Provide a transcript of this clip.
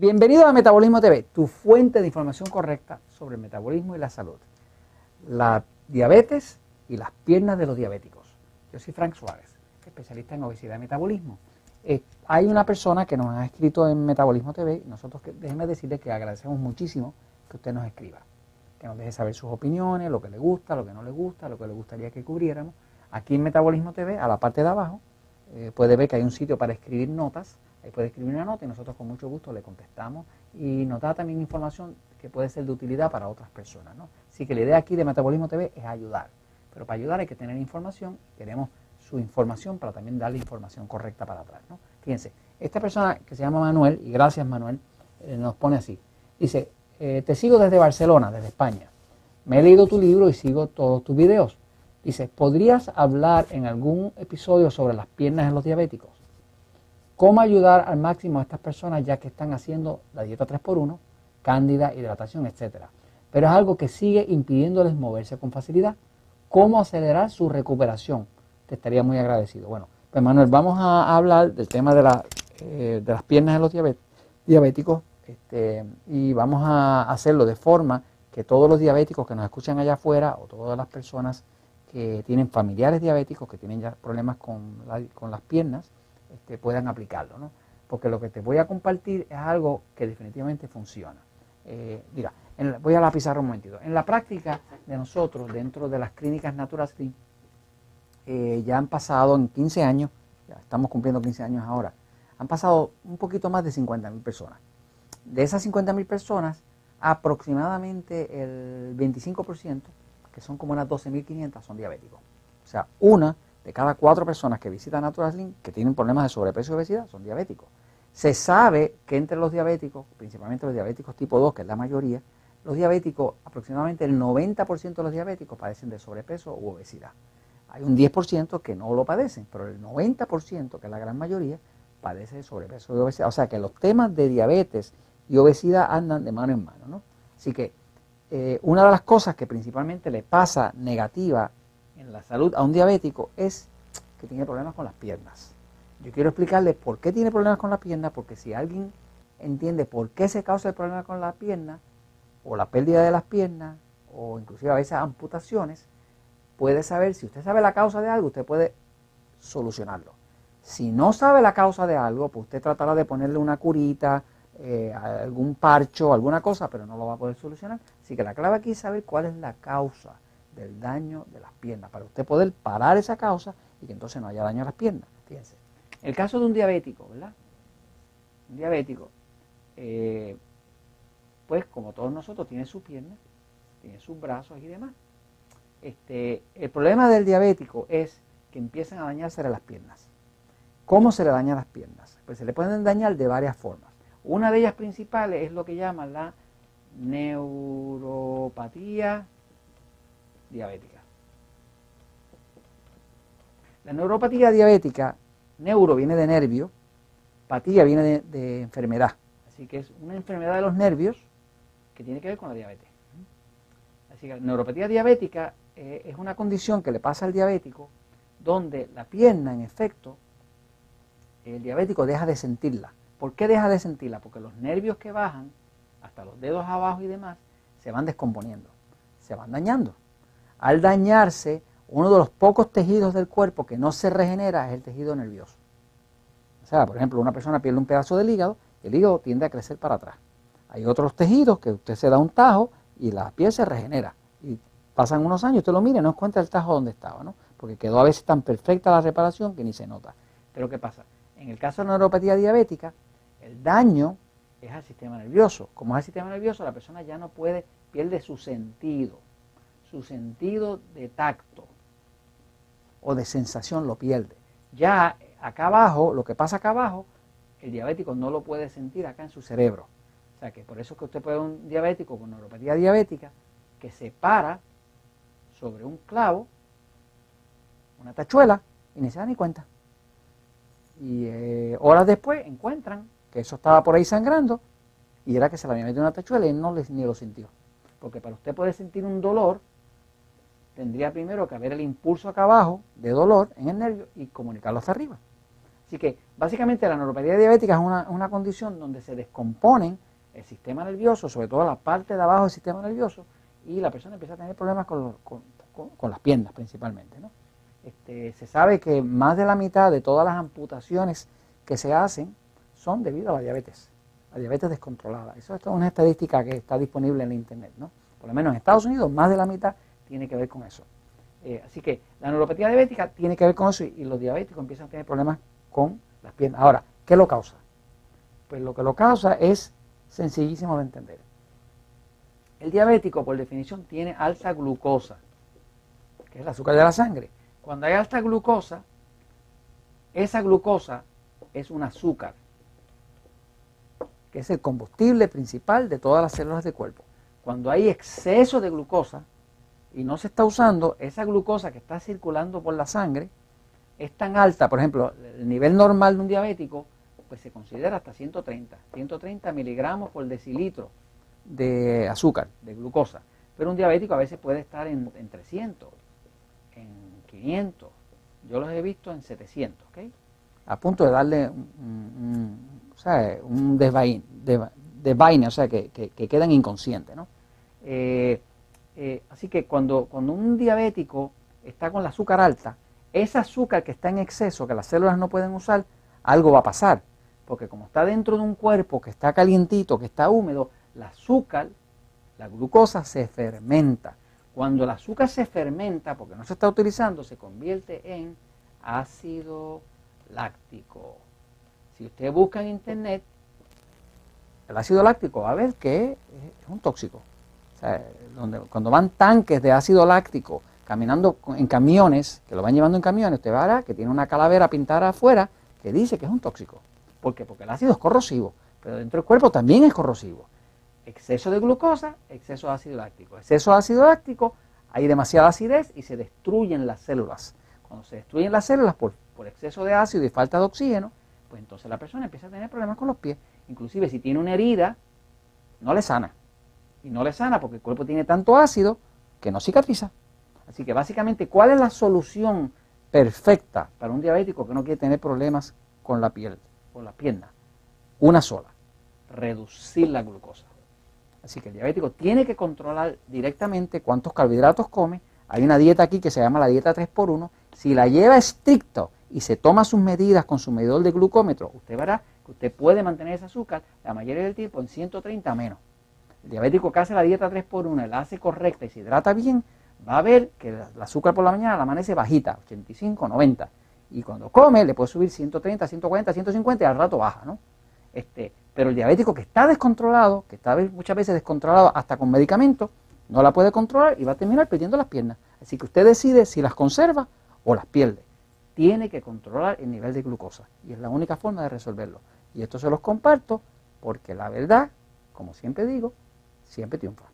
Bienvenido a Metabolismo TV, tu fuente de información correcta sobre el metabolismo y la salud. La diabetes y las piernas de los diabéticos. Yo soy Frank Suárez, especialista en obesidad y metabolismo. Eh, hay una persona que nos ha escrito en Metabolismo TV y nosotros, que, déjenme decirle que agradecemos muchísimo que usted nos escriba, que nos deje saber sus opiniones, lo que le gusta, lo que no le gusta, lo que le gustaría que cubriéramos. Aquí en Metabolismo TV, a la parte de abajo, eh, puede ver que hay un sitio para escribir notas. Ahí puede escribir una nota y nosotros con mucho gusto le contestamos y nos da también información que puede ser de utilidad para otras personas. ¿no? Así que la idea aquí de Metabolismo TV es ayudar. Pero para ayudar hay que tener información. Queremos su información para también darle información correcta para atrás. ¿no? Fíjense, esta persona que se llama Manuel, y gracias Manuel, eh, nos pone así. Dice, eh, te sigo desde Barcelona, desde España. Me he leído tu libro y sigo todos tus videos. Dice, ¿podrías hablar en algún episodio sobre las piernas en los diabéticos? ¿Cómo ayudar al máximo a estas personas ya que están haciendo la dieta 3x1, cándida, hidratación, etcétera? Pero es algo que sigue impidiéndoles moverse con facilidad. ¿Cómo acelerar su recuperación? Te estaría muy agradecido. Bueno, pues Manuel, vamos a hablar del tema de, eh, de las piernas en los diabéticos este, y vamos a hacerlo de forma que todos los diabéticos que nos escuchan allá afuera o todas las personas que tienen familiares diabéticos, que tienen ya problemas con, las piernas, este, puedan aplicarlo. ¿no? Porque lo que te voy a compartir es algo que definitivamente funciona. Eh, mira, voy a la pizarra un momentito. En la práctica de nosotros, dentro de las clínicas Natural Slim, eh, ya han pasado en 15 años, ya estamos cumpliendo 15 años ahora, han pasado un poquito más de 50 mil personas. De esas 50 mil personas, aproximadamente el 25% que son como unas 12.500, son diabéticos. O sea, una de cada cuatro personas que visitan Natural Slim que tienen problemas de sobrepeso y obesidad son diabéticos. Se sabe que entre los diabéticos, principalmente los diabéticos tipo 2, que es la mayoría, los diabéticos, aproximadamente el 90% de los diabéticos padecen de sobrepeso u obesidad. Hay un 10% que no lo padecen, pero el 90%, que es la gran mayoría, padece de sobrepeso y obesidad. O sea que los temas de diabetes y obesidad andan de mano en mano. ¿no? Así que eh, una de las cosas que principalmente le pasa negativa en la salud a un diabético es que tiene problemas con las piernas. Yo quiero explicarle por qué tiene problemas con las piernas, porque si alguien entiende por qué se causa el problema con la pierna, o la pérdida de las piernas, o inclusive a veces amputaciones, puede saber, si usted sabe la causa de algo, usted puede solucionarlo. Si no sabe la causa de algo, pues usted tratará de ponerle una curita, eh, algún parcho, alguna cosa, pero no lo va a poder solucionar. Así que la clave aquí es saber cuál es la causa del daño de las piernas, para usted poder parar esa causa y que entonces no haya daño a las piernas. Fíjense. El caso de un diabético, ¿verdad? Un diabético, eh, pues como todos nosotros, tiene sus piernas, tiene sus brazos y demás. Este, el problema del diabético es que empiezan a dañarse las piernas. ¿Cómo se le dañan las piernas? Pues se le pueden dañar de varias formas. Una de ellas principales es lo que llaman la neuropatía diabética. La neuropatía diabética, neuro viene de nervio, patía viene de, enfermedad. Así que es una enfermedad de los nervios que tiene que ver con la diabetes. Así que la neuropatía diabética eh, es una condición que le pasa al diabético donde la pierna, en efecto, el diabético deja de sentirla. ¿Por qué deja de sentirla? Porque los nervios que bajan, hasta los dedos abajo y demás, se van descomponiendo, se van dañando. Al dañarse, uno de los pocos tejidos del cuerpo que no se regenera es el tejido nervioso. O sea, por ejemplo, una persona pierde un pedazo del hígado, el hígado tiende a crecer para atrás. Hay otros tejidos que usted se da un tajo y la piel se regenera. Y pasan unos años, usted lo mira y no encuentra el tajo donde estaba, ¿no? Porque quedó a veces tan perfecta la reparación que ni se nota. Pero ¿qué pasa? En el caso de la neuropatía diabética, el daño es al sistema nervioso. Como es al sistema nervioso, la persona ya no puede, pierde su sentido, su sentido de tacto o de sensación lo pierde. Ya acá abajo, lo que pasa acá abajo, el diabético no lo puede sentir acá en su cerebro. O sea que por eso es que usted puede ver un diabético con neuropatía diabética que se para sobre un clavo, una tachuela, y ni se da ni cuenta. Y eh, horas después encuentran que eso estaba por ahí sangrando y era que se le había metido una tachuela y no ni lo sintió. Porque para usted poder sentir un dolor, tendría primero que haber el impulso acá abajo de dolor en el nervio y comunicarlo hacia arriba. Así que básicamente la neuropatía diabética es una, una condición donde se descomponen el sistema nervioso, sobre todo la parte de abajo del sistema nervioso, y la persona empieza a tener problemas con, con, las piernas principalmente. ¿no? Este, se sabe que más de la mitad de todas las amputaciones que se hacen son debido a la diabetes, la diabetes descontrolada. Eso es una estadística que está disponible en la internet. ¿no? Por lo menos en Estados Unidos, más de la mitad tiene que ver con eso. Eh, así que la neuropatía diabética tiene que ver con eso y, los diabéticos empiezan a tener problemas con las piernas. Ahora, ¿qué lo causa? Pues lo que lo causa es sencillísimo de entender. El diabético, por definición, tiene alta glucosa, que es el azúcar de la sangre. Cuando hay alta glucosa, esa glucosa es un azúcar, que es el combustible principal de todas las células del cuerpo. Cuando hay exceso de glucosa y no se está usando, esa glucosa que está circulando por la sangre es tan alta, por ejemplo, el nivel normal de un diabético, pues se considera hasta 130, 130 miligramos por decilitro de azúcar, de glucosa. Pero un diabético a veces puede estar en, 300, en 500. Yo los he visto en 700, ¿ok? A punto de darle un, sea, un desvaine, o sea, que, que, quedan inconscientes, ¿no? Eh, eh, así que cuando, cuando un diabético está con la azúcar alta, ese azúcar que está en exceso, que las células no pueden usar, algo va a pasar. Porque como está dentro de un cuerpo que está calientito, que está húmedo, el azúcar, la glucosa se fermenta. Cuando el azúcar se fermenta, porque no se está utilizando, se convierte en ácido láctico. Si usted busca en internet, el ácido láctico va a ver que es un tóxico. Donde, cuando van tanques de ácido láctico caminando en camiones, que lo van llevando en camiones, usted verá que tiene una calavera pintada afuera que dice que es un tóxico. ¿Por qué? Porque el ácido es corrosivo, pero dentro del cuerpo también es corrosivo exceso de glucosa, exceso de ácido láctico. Exceso de ácido láctico, hay demasiada acidez y se destruyen las células. Cuando se destruyen las células por, exceso de ácido y falta de oxígeno, pues entonces la persona empieza a tener problemas con los pies. Inclusive si tiene una herida, no le sana. Y no le sana porque el cuerpo tiene tanto ácido que no cicatriza. Así que básicamente, ¿cuál es la solución perfecta para un diabético que no quiere tener problemas con la piel, con la pierna? Una sola, reducir la glucosa. Así que el diabético tiene que controlar directamente cuántos carbohidratos come. Hay una dieta aquí que se llama la dieta 3x1. Si la lleva estricto y se toma sus medidas con su medidor de glucómetro, usted verá que usted puede mantener ese azúcar la mayoría del tiempo en 130 menos. El diabético que hace la dieta 3x1 y la hace correcta y se hidrata bien, va a ver que el azúcar por la mañana la amanece bajita, 85, 90. Y cuando come le puede subir 130, 140, 150 y al rato baja, ¿no? Este, pero el diabético que está descontrolado, que está muchas veces descontrolado hasta con medicamentos, no la puede controlar y va a terminar perdiendo las piernas. Así que usted decide si las conserva o las pierde. Tiene que controlar el nivel de glucosa y es la única forma de resolverlo. Y esto se los comparto porque la verdad, como siempre digo, siempre triunfa.